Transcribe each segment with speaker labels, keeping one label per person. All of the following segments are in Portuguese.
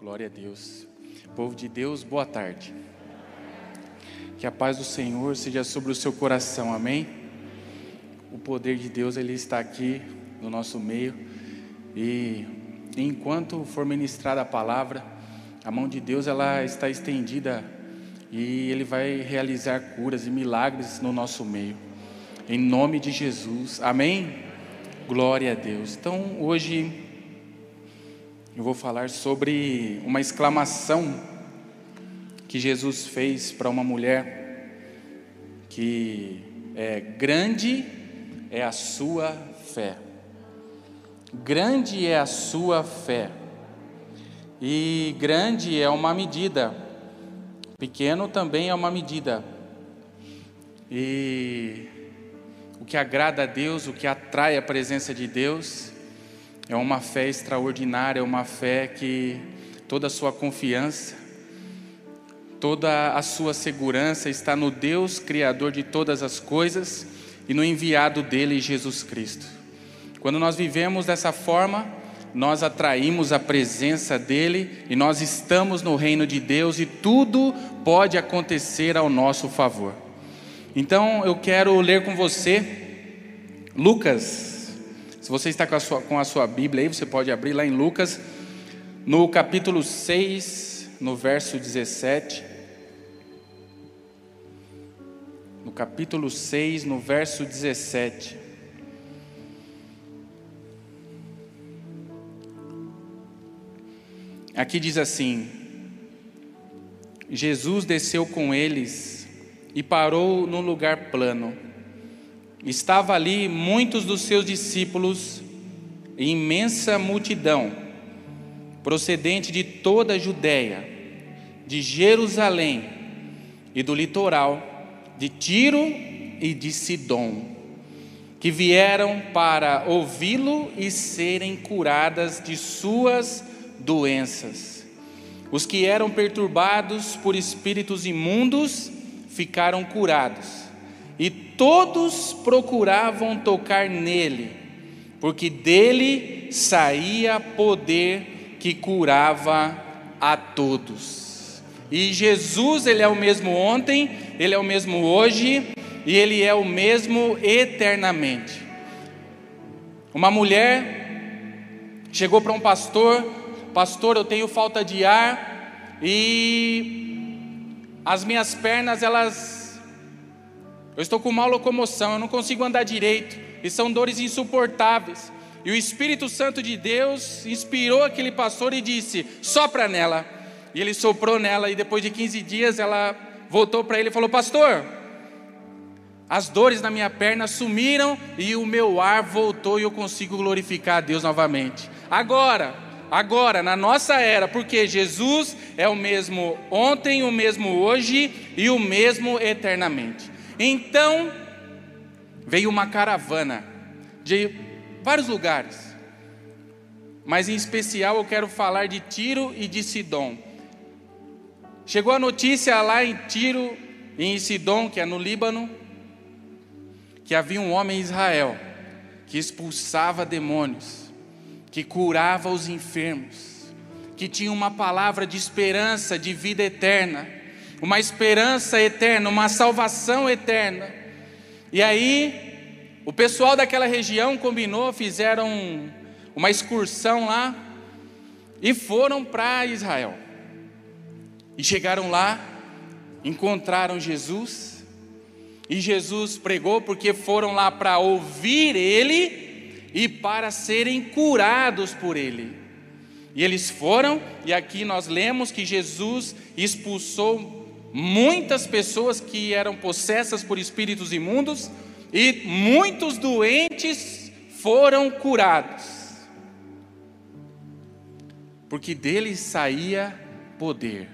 Speaker 1: Glória a Deus. Povo de Deus, boa tarde. Que a paz do Senhor seja sobre o seu coração, amém? O poder de Deus, ele está aqui no nosso meio. E enquanto for ministrada a palavra, a mão de Deus ela está estendida e ele vai realizar curas e milagres no nosso meio. Em nome de Jesus. Amém. Glória a Deus. Então, hoje eu vou falar sobre uma exclamação que Jesus fez para uma mulher que é grande é a sua fé. Grande é a sua fé. E grande é uma medida. Pequeno também é uma medida. E o que agrada a Deus, o que atrai a presença de Deus, é uma fé extraordinária, é uma fé que toda a sua confiança, toda a sua segurança está no Deus Criador de todas as coisas e no enviado dele, Jesus Cristo. Quando nós vivemos dessa forma, nós atraímos a presença dele e nós estamos no reino de Deus e tudo pode acontecer ao nosso favor. Então eu quero ler com você Lucas se você está com a, sua, com a sua Bíblia aí, você pode abrir lá em Lucas, no capítulo 6, no verso 17. No capítulo 6, no verso 17. Aqui diz assim: Jesus desceu com eles e parou num lugar plano. Estava ali muitos dos seus discípulos imensa multidão, procedente de toda a Judéia, de Jerusalém e do litoral, de Tiro e de Sidom, que vieram para ouvi-lo e serem curadas de suas doenças. Os que eram perturbados por espíritos imundos ficaram curados todos procuravam tocar nele, porque dele saía poder que curava a todos. E Jesus, ele é o mesmo ontem, ele é o mesmo hoje e ele é o mesmo eternamente. Uma mulher chegou para um pastor, pastor, eu tenho falta de ar e as minhas pernas elas eu estou com mal locomoção, eu não consigo andar direito, e são dores insuportáveis. E o Espírito Santo de Deus inspirou aquele pastor e disse: sopra nela. E ele soprou nela, e depois de 15 dias ela voltou para ele e falou: Pastor, as dores na minha perna sumiram e o meu ar voltou e eu consigo glorificar a Deus novamente. Agora, agora, na nossa era, porque Jesus é o mesmo ontem, o mesmo hoje e o mesmo eternamente. Então, veio uma caravana de vários lugares, mas em especial eu quero falar de Tiro e de Sidom. Chegou a notícia lá em Tiro em Sidom, que é no Líbano, que havia um homem em Israel que expulsava demônios, que curava os enfermos, que tinha uma palavra de esperança, de vida eterna uma esperança eterna, uma salvação eterna. E aí, o pessoal daquela região combinou, fizeram uma excursão lá e foram para Israel. E chegaram lá, encontraram Jesus, e Jesus pregou porque foram lá para ouvir ele e para serem curados por ele. E eles foram, e aqui nós lemos que Jesus expulsou muitas pessoas que eram possessas por espíritos imundos e muitos doentes foram curados. Porque dele saía poder.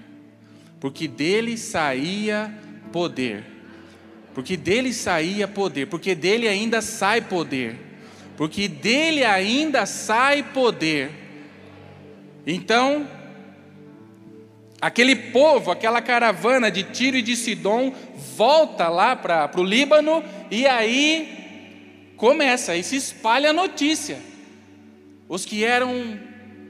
Speaker 1: Porque dele saía poder. Porque dele saía poder, porque dele ainda sai poder. Porque dele ainda sai poder. Então, Aquele povo, aquela caravana de Tiro e de Sidom, volta lá para o Líbano e aí começa, aí se espalha a notícia. Os que eram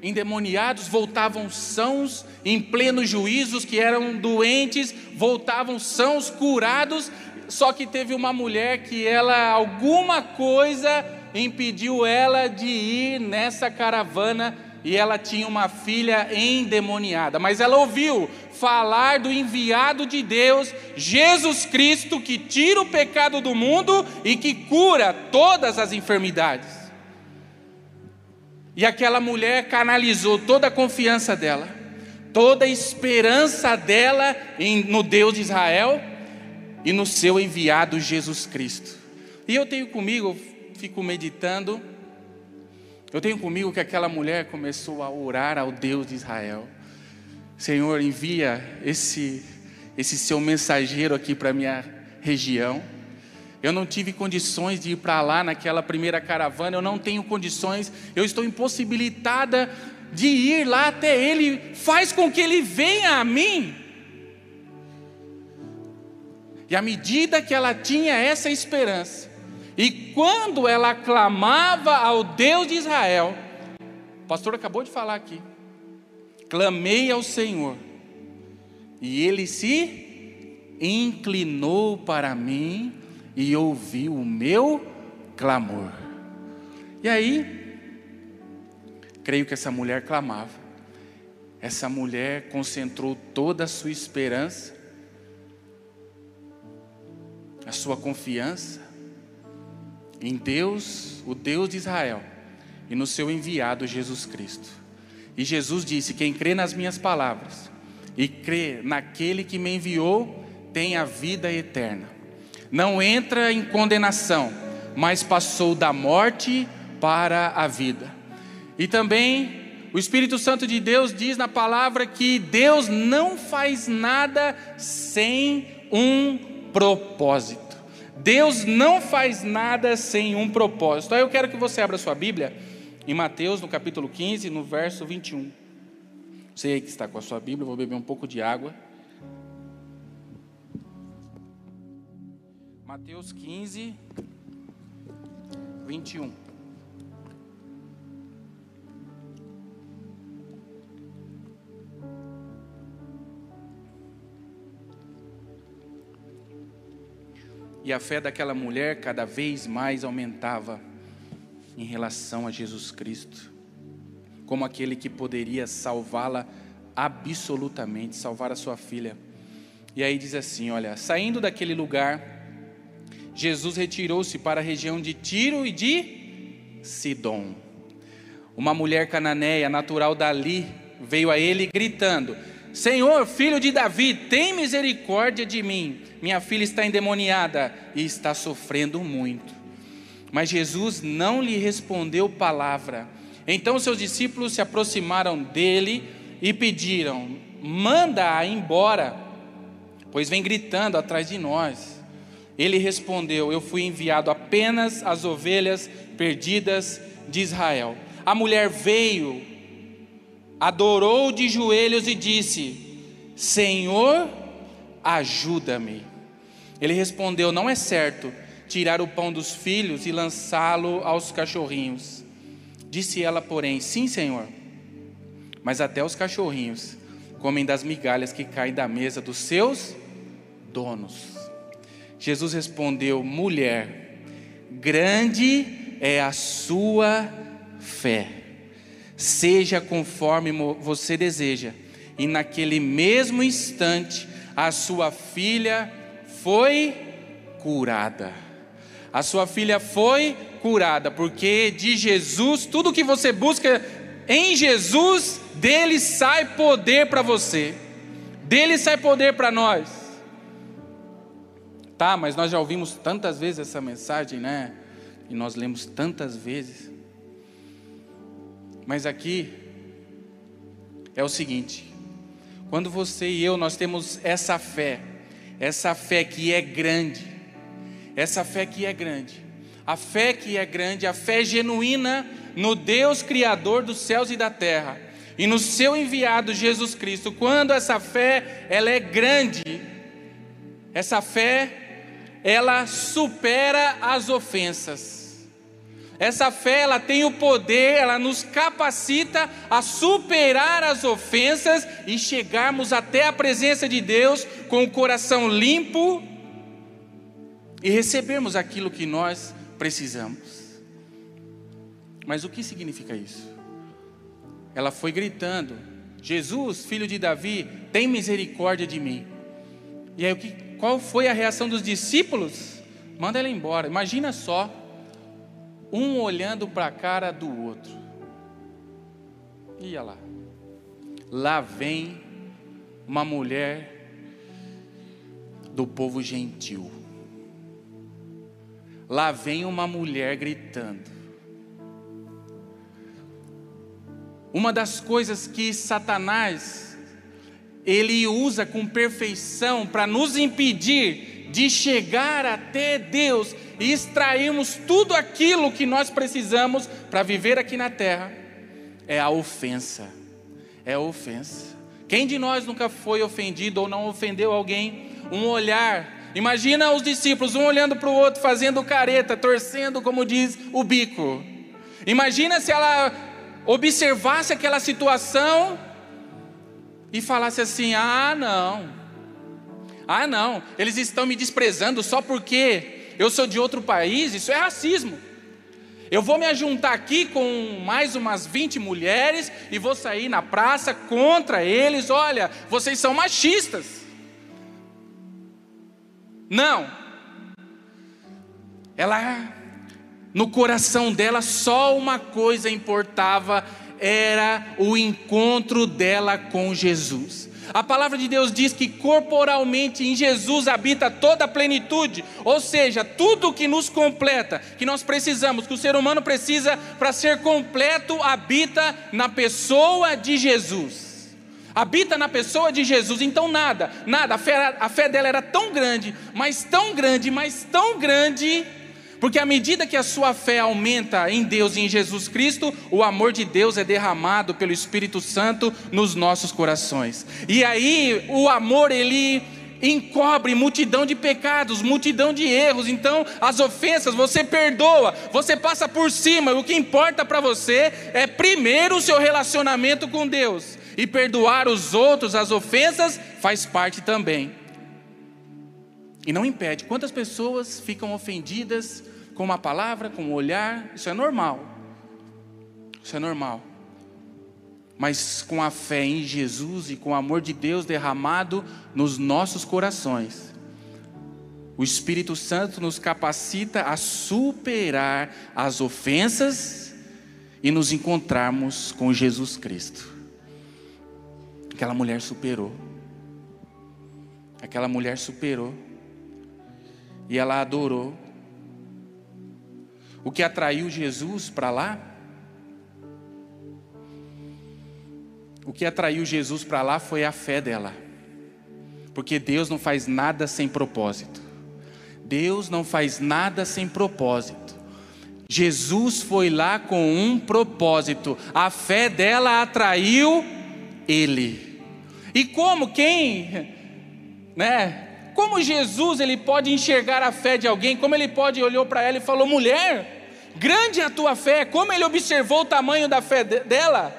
Speaker 1: endemoniados voltavam sãos, em pleno juízo, os que eram doentes voltavam sãos, curados. Só que teve uma mulher que ela, alguma coisa impediu ela de ir nessa caravana e ela tinha uma filha endemoniada. Mas ela ouviu falar do enviado de Deus, Jesus Cristo, que tira o pecado do mundo e que cura todas as enfermidades. E aquela mulher canalizou toda a confiança dela, toda a esperança dela em, no Deus de Israel e no seu enviado Jesus Cristo. E eu tenho comigo, fico meditando, eu tenho comigo que aquela mulher começou a orar ao Deus de Israel. Senhor, envia esse, esse seu mensageiro aqui para minha região. Eu não tive condições de ir para lá naquela primeira caravana, eu não tenho condições, eu estou impossibilitada de ir lá até ele. Faz com que ele venha a mim. E à medida que ela tinha essa esperança, e quando ela clamava ao Deus de Israel, o pastor acabou de falar aqui, clamei ao Senhor, e ele se inclinou para mim e ouviu o meu clamor. E aí, creio que essa mulher clamava. Essa mulher concentrou toda a sua esperança, a sua confiança em Deus, o Deus de Israel, e no seu enviado Jesus Cristo. E Jesus disse: Quem crê nas minhas palavras e crê naquele que me enviou, tem a vida eterna. Não entra em condenação, mas passou da morte para a vida. E também o Espírito Santo de Deus diz na palavra que Deus não faz nada sem um propósito. Deus não faz nada sem um propósito. Aí eu quero que você abra sua Bíblia em Mateus, no capítulo 15, no verso 21. Você aí que está com a sua Bíblia, vou beber um pouco de água. Mateus 15, 21. E a fé daquela mulher cada vez mais aumentava em relação a Jesus Cristo, como aquele que poderia salvá-la absolutamente, salvar a sua filha. E aí diz assim: olha, saindo daquele lugar, Jesus retirou-se para a região de Tiro e de Sidom. Uma mulher cananeia, natural dali, veio a ele gritando: Senhor, filho de Davi, tem misericórdia de mim. Minha filha está endemoniada e está sofrendo muito. Mas Jesus não lhe respondeu palavra. Então seus discípulos se aproximaram dele e pediram: Manda-a embora, pois vem gritando atrás de nós. Ele respondeu: Eu fui enviado apenas às ovelhas perdidas de Israel. A mulher veio, adorou de joelhos e disse: Senhor, ajuda-me. Ele respondeu: Não é certo tirar o pão dos filhos e lançá-lo aos cachorrinhos. Disse ela, porém: Sim, senhor. Mas até os cachorrinhos comem das migalhas que caem da mesa dos seus donos. Jesus respondeu: Mulher, grande é a sua fé. Seja conforme você deseja. E naquele mesmo instante, a sua filha foi curada. A sua filha foi curada, porque de Jesus, tudo que você busca em Jesus, dele sai poder para você, dele sai poder para nós. Tá, mas nós já ouvimos tantas vezes essa mensagem, né? E nós lemos tantas vezes. Mas aqui é o seguinte: quando você e eu nós temos essa fé, essa fé que é grande, essa fé que é grande, a fé que é grande, a fé genuína no Deus Criador dos céus e da terra e no seu enviado Jesus Cristo. Quando essa fé ela é grande, essa fé ela supera as ofensas. Essa fé, ela tem o poder, ela nos capacita a superar as ofensas e chegarmos até a presença de Deus com o coração limpo e recebermos aquilo que nós precisamos. Mas o que significa isso? Ela foi gritando: Jesus, filho de Davi, tem misericórdia de mim. E aí, qual foi a reação dos discípulos? Manda ela embora. Imagina só um olhando para a cara do outro. Ia lá. Lá vem uma mulher do povo gentil. Lá vem uma mulher gritando. Uma das coisas que Satanás ele usa com perfeição para nos impedir de chegar até Deus e extrairmos tudo aquilo que nós precisamos para viver aqui na terra, é a ofensa. É a ofensa. Quem de nós nunca foi ofendido ou não ofendeu alguém? Um olhar. Imagina os discípulos, um olhando para o outro, fazendo careta, torcendo, como diz o bico. Imagina se ela observasse aquela situação e falasse assim: ah, não, ah, não, eles estão me desprezando só porque eu sou de outro país, isso é racismo. Eu vou me ajuntar aqui com mais umas 20 mulheres e vou sair na praça contra eles. Olha, vocês são machistas. Não. Ela, no coração dela, só uma coisa importava: era o encontro dela com Jesus. A palavra de Deus diz que corporalmente em Jesus habita toda a plenitude, ou seja, tudo que nos completa, que nós precisamos, que o ser humano precisa para ser completo, habita na pessoa de Jesus. Habita na pessoa de Jesus, então nada, nada, a fé, a fé dela era tão grande, mas tão grande, mas tão grande, porque à medida que a sua fé aumenta em Deus e em Jesus Cristo, o amor de Deus é derramado pelo Espírito Santo nos nossos corações. E aí o amor ele encobre multidão de pecados, multidão de erros. Então, as ofensas você perdoa, você passa por cima. O que importa para você é primeiro o seu relacionamento com Deus. E perdoar os outros as ofensas faz parte também. E não impede. Quantas pessoas ficam ofendidas com uma palavra, com um olhar? Isso é normal. Isso é normal. Mas com a fé em Jesus e com o amor de Deus derramado nos nossos corações, o Espírito Santo nos capacita a superar as ofensas e nos encontrarmos com Jesus Cristo. Aquela mulher superou. Aquela mulher superou. E ela adorou. O que atraiu Jesus para lá? O que atraiu Jesus para lá foi a fé dela. Porque Deus não faz nada sem propósito. Deus não faz nada sem propósito. Jesus foi lá com um propósito. A fé dela atraiu ele. E como quem, né? Como Jesus ele pode enxergar a fé de alguém? Como ele pode olhou para ela e falou: "Mulher, grande é a tua fé". Como ele observou o tamanho da fé dela?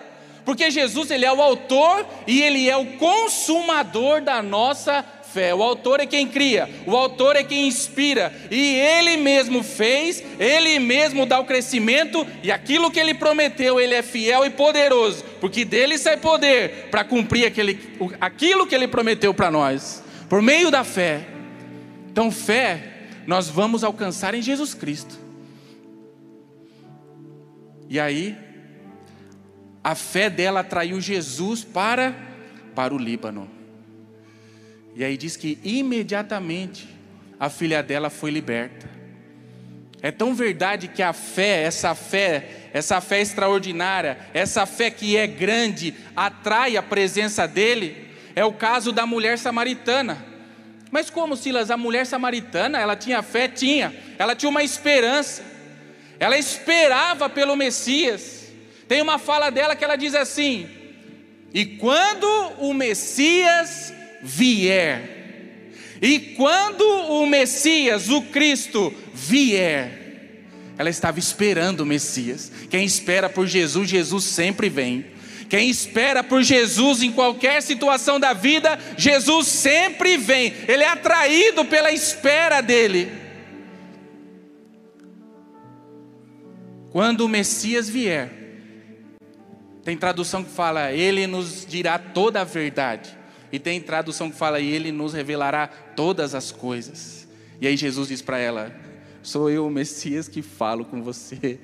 Speaker 1: Porque Jesus ele é o autor e ele é o consumador da nossa fé. O autor é quem cria, o autor é quem inspira, e ele mesmo fez, ele mesmo dá o crescimento, e aquilo que ele prometeu, ele é fiel e poderoso, porque dele sai poder para cumprir aquele, aquilo que ele prometeu para nós por meio da fé. Então, fé nós vamos alcançar em Jesus Cristo. E aí, a fé dela atraiu Jesus para, para o Líbano. E aí diz que imediatamente a filha dela foi liberta. É tão verdade que a fé, essa fé, essa fé extraordinária, essa fé que é grande, atrai a presença dele é o caso da mulher samaritana. Mas como, Silas, a mulher samaritana, ela tinha fé? Tinha. Ela tinha uma esperança. Ela esperava pelo Messias. Tem uma fala dela que ela diz assim: E quando o Messias vier, e quando o Messias, o Cristo, vier, ela estava esperando o Messias. Quem espera por Jesus, Jesus sempre vem. Quem espera por Jesus em qualquer situação da vida, Jesus sempre vem. Ele é atraído pela espera dele. Quando o Messias vier, tem tradução que fala, ele nos dirá toda a verdade. E tem tradução que fala, ele nos revelará todas as coisas. E aí Jesus diz para ela: Sou eu o Messias que falo com você.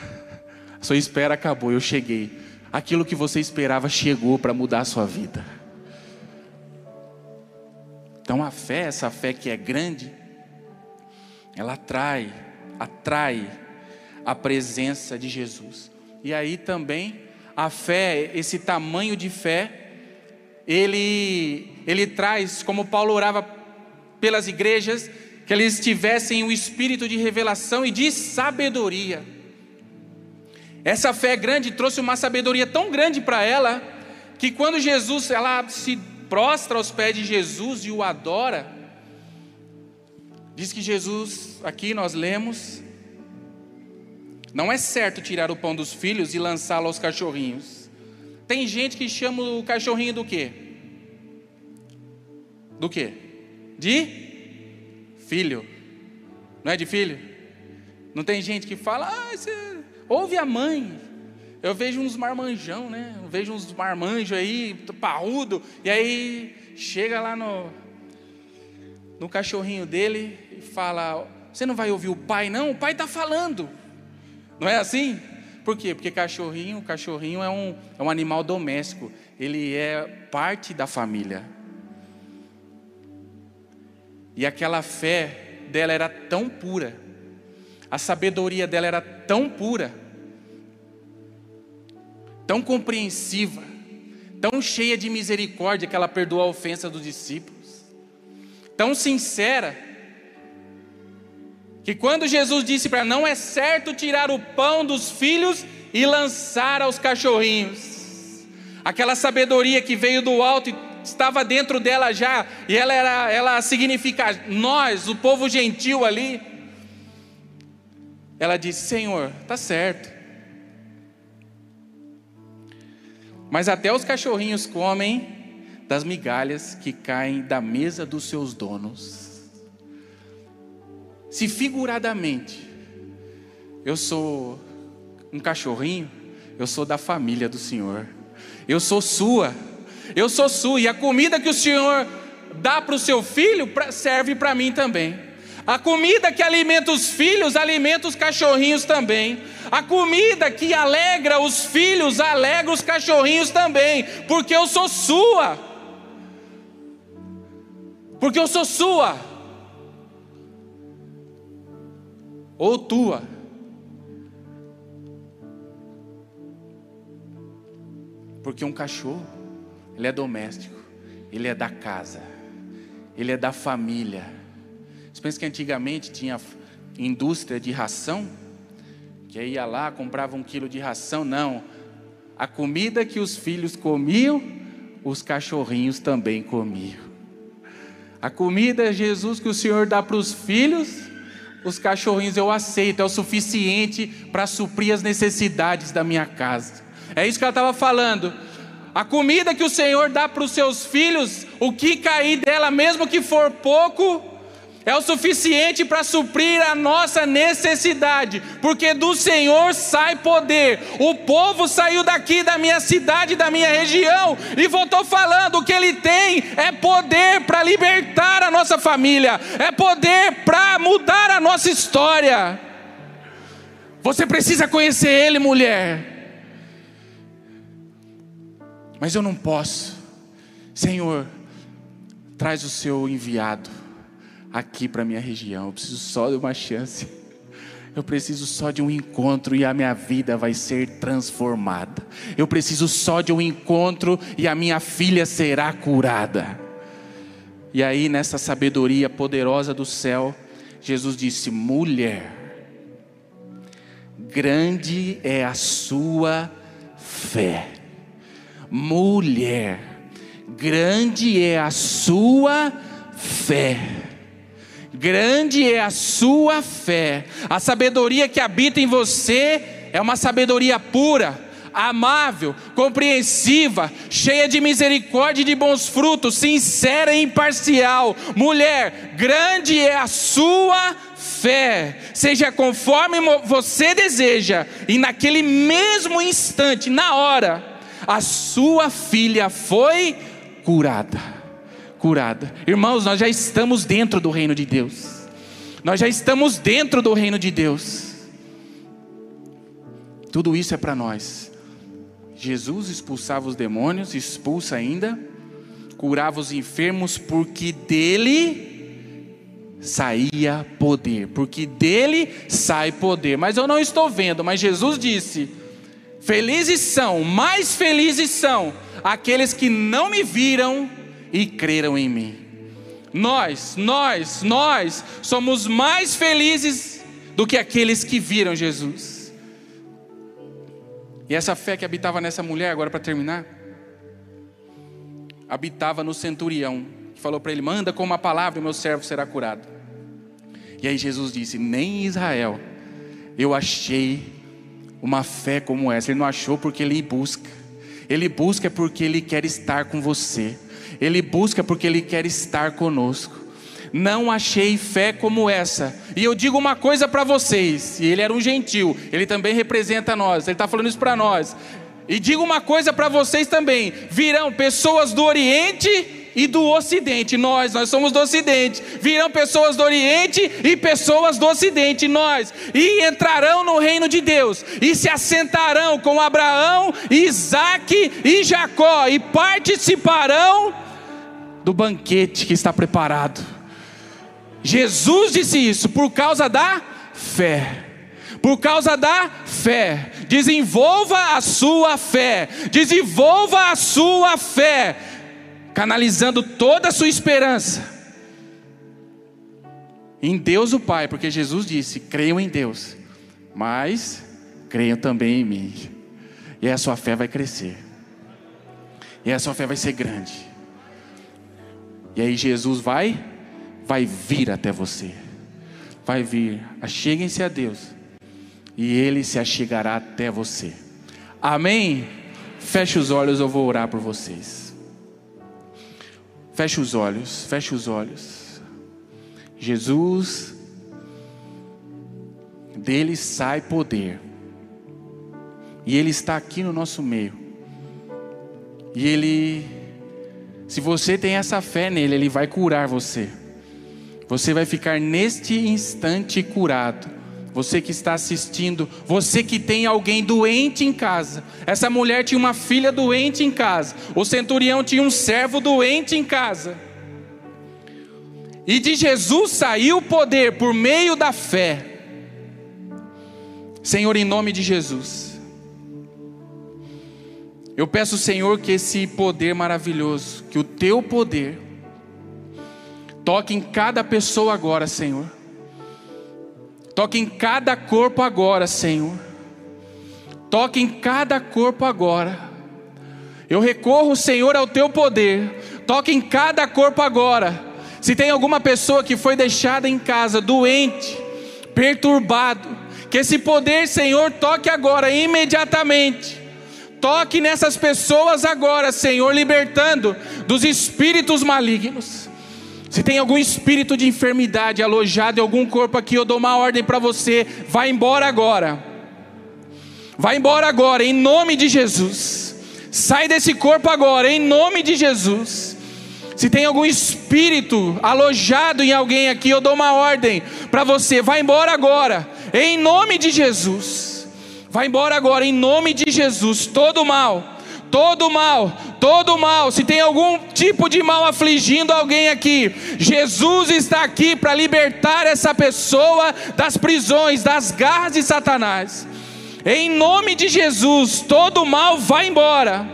Speaker 1: A sua espera acabou, eu cheguei. Aquilo que você esperava chegou para mudar a sua vida. Então a fé, essa fé que é grande, ela atrai, atrai a presença de Jesus. E aí também a fé, esse tamanho de fé, ele ele traz, como Paulo orava pelas igrejas, que eles tivessem o espírito de revelação e de sabedoria. Essa fé grande trouxe uma sabedoria tão grande para ela, que quando Jesus, ela se prostra aos pés de Jesus e o adora, diz que Jesus, aqui nós lemos, não é certo tirar o pão dos filhos e lançá-lo aos cachorrinhos. Tem gente que chama o cachorrinho do quê? Do quê? De filho. Não é de filho? Não tem gente que fala, ah, você ouve a mãe. Eu vejo uns marmanjão, né? Eu vejo uns marmanjos aí, parrudo, e aí chega lá no, no cachorrinho dele e fala: Você não vai ouvir o pai, não? O pai está falando. Não é assim? Por quê? Porque cachorrinho, cachorrinho é um, é um animal doméstico, ele é parte da família. E aquela fé dela era tão pura, a sabedoria dela era tão pura, tão compreensiva, tão cheia de misericórdia que ela perdoou a ofensa dos discípulos, tão sincera, que quando Jesus disse para não é certo tirar o pão dos filhos e lançar aos cachorrinhos, aquela sabedoria que veio do alto e estava dentro dela já, e ela era, ela significa nós, o povo gentil ali. Ela disse: Senhor, tá certo. Mas até os cachorrinhos comem das migalhas que caem da mesa dos seus donos. Se figuradamente eu sou um cachorrinho, eu sou da família do Senhor. Eu sou sua. Eu sou sua, e a comida que o Senhor dá para o seu filho serve para mim também. A comida que alimenta os filhos, alimenta os cachorrinhos também. A comida que alegra os filhos, alegra os cachorrinhos também, porque eu sou sua. Porque eu sou sua. Ou tua. Porque um cachorro ele é doméstico, ele é da casa, ele é da família. Que antigamente tinha indústria de ração? Que ia lá, comprava um quilo de ração? Não. A comida que os filhos comiam, os cachorrinhos também comiam. A comida, Jesus, que o Senhor dá para os filhos, os cachorrinhos eu aceito, é o suficiente para suprir as necessidades da minha casa. É isso que ela estava falando. A comida que o Senhor dá para os seus filhos, o que cair dela, mesmo que for pouco, é o suficiente para suprir a nossa necessidade, porque do Senhor sai poder. O povo saiu daqui da minha cidade, da minha região, e voltou falando: o que ele tem é poder para libertar a nossa família, é poder para mudar a nossa história. Você precisa conhecer Ele, mulher. Mas eu não posso. Senhor, traz o seu enviado aqui para minha região. Eu preciso só de uma chance. Eu preciso só de um encontro e a minha vida vai ser transformada. Eu preciso só de um encontro e a minha filha será curada. E aí, nessa sabedoria poderosa do céu, Jesus disse: mulher, grande é a sua fé mulher, grande é a sua fé, grande é a sua fé. A sabedoria que habita em você é uma sabedoria pura amável, compreensiva, cheia de misericórdia e de bons frutos, sincera e imparcial. Mulher, grande é a sua fé, seja conforme você deseja, e naquele mesmo instante, na hora, a sua filha foi curada. Curada. Irmãos, nós já estamos dentro do reino de Deus. Nós já estamos dentro do reino de Deus. Tudo isso é para nós. Jesus expulsava os demônios, expulsa ainda, curava os enfermos, porque dele saía poder, porque dele sai poder. Mas eu não estou vendo, mas Jesus disse: Felizes são, mais felizes são aqueles que não me viram e creram em mim. Nós, nós, nós somos mais felizes do que aqueles que viram Jesus. E essa fé que habitava nessa mulher, agora para terminar, habitava no centurião, que falou para ele: Manda com uma palavra e meu servo será curado. E aí Jesus disse: Nem em Israel eu achei uma fé como essa. Ele não achou porque ele busca, ele busca porque ele quer estar com você, ele busca porque ele quer estar conosco não achei fé como essa. E eu digo uma coisa para vocês, e ele era um gentil, ele também representa nós, ele está falando isso para nós. E digo uma coisa para vocês também: virão pessoas do Oriente e do Ocidente. Nós, nós somos do Ocidente. Virão pessoas do Oriente e pessoas do Ocidente. Nós. E entrarão no reino de Deus. E se assentarão com Abraão, Isaac e Jacó. E participarão do banquete que está preparado. Jesus disse isso por causa da fé. Por causa da fé. Desenvolva a sua fé. Desenvolva a sua fé. Canalizando toda a sua esperança em Deus o Pai, porque Jesus disse: creiam em Deus, mas creiam também em mim. E a sua fé vai crescer. E a sua fé vai ser grande. E aí Jesus vai vai vir até você. Vai vir. Acheguem-se a Deus. E Ele se achegará até você. Amém? Feche os olhos, eu vou orar por vocês. Feche os olhos, feche os olhos. Jesus, dele sai poder. E Ele está aqui no nosso meio. E Ele, se você tem essa fé nele, Ele vai curar você. Você vai ficar neste instante curado. Você que está assistindo, você que tem alguém doente em casa. Essa mulher tinha uma filha doente em casa. O centurião tinha um servo doente em casa. E de Jesus saiu o poder por meio da fé. Senhor, em nome de Jesus. Eu peço, Senhor, que esse poder maravilhoso, que o teu poder, Toque em cada pessoa agora, Senhor. Toque em cada corpo agora, Senhor. Toque em cada corpo agora. Eu recorro, Senhor, ao teu poder. Toque em cada corpo agora. Se tem alguma pessoa que foi deixada em casa doente, perturbado, que esse poder, Senhor, toque agora, imediatamente. Toque nessas pessoas agora, Senhor, libertando dos espíritos malignos. Se tem algum espírito de enfermidade alojado em algum corpo aqui, eu dou uma ordem para você: vai embora agora. Vai embora agora, em nome de Jesus. Sai desse corpo agora, em nome de Jesus. Se tem algum espírito alojado em alguém aqui, eu dou uma ordem para você: vai embora agora, em nome de Jesus. Vai embora agora, em nome de Jesus. Todo mal todo mal, todo mal, se tem algum tipo de mal afligindo alguém aqui, Jesus está aqui para libertar essa pessoa das prisões, das garras de Satanás. Em nome de Jesus, todo mal vai embora.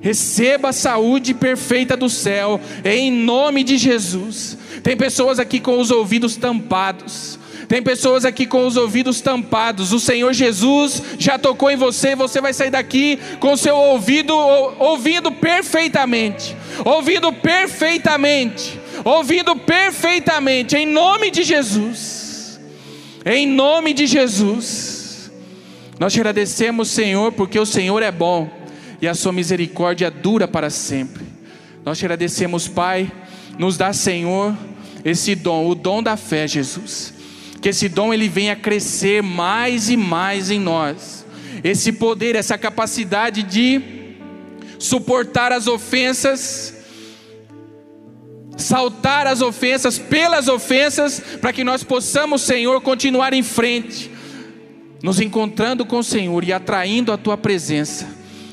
Speaker 1: Receba a saúde perfeita do céu, em nome de Jesus. Tem pessoas aqui com os ouvidos tampados. Tem pessoas aqui com os ouvidos tampados. O Senhor Jesus já tocou em você. Você vai sair daqui com seu ouvido ouvindo perfeitamente. Ouvindo perfeitamente. ouvindo perfeitamente, em nome de Jesus. Em nome de Jesus. Nós te agradecemos, Senhor, porque o Senhor é bom e a sua misericórdia dura para sempre. Nós te agradecemos, Pai, nos dá, Senhor, esse dom, o dom da fé, Jesus. Que esse dom ele venha crescer mais e mais em nós. Esse poder, essa capacidade de suportar as ofensas, saltar as ofensas, pelas ofensas, para que nós possamos, Senhor, continuar em frente, nos encontrando com o Senhor e atraindo a tua presença.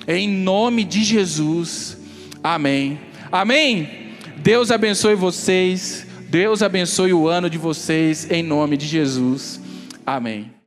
Speaker 1: Em nome de Jesus. Amém. Amém. Deus abençoe vocês. Deus abençoe o ano de vocês em nome de Jesus. Amém.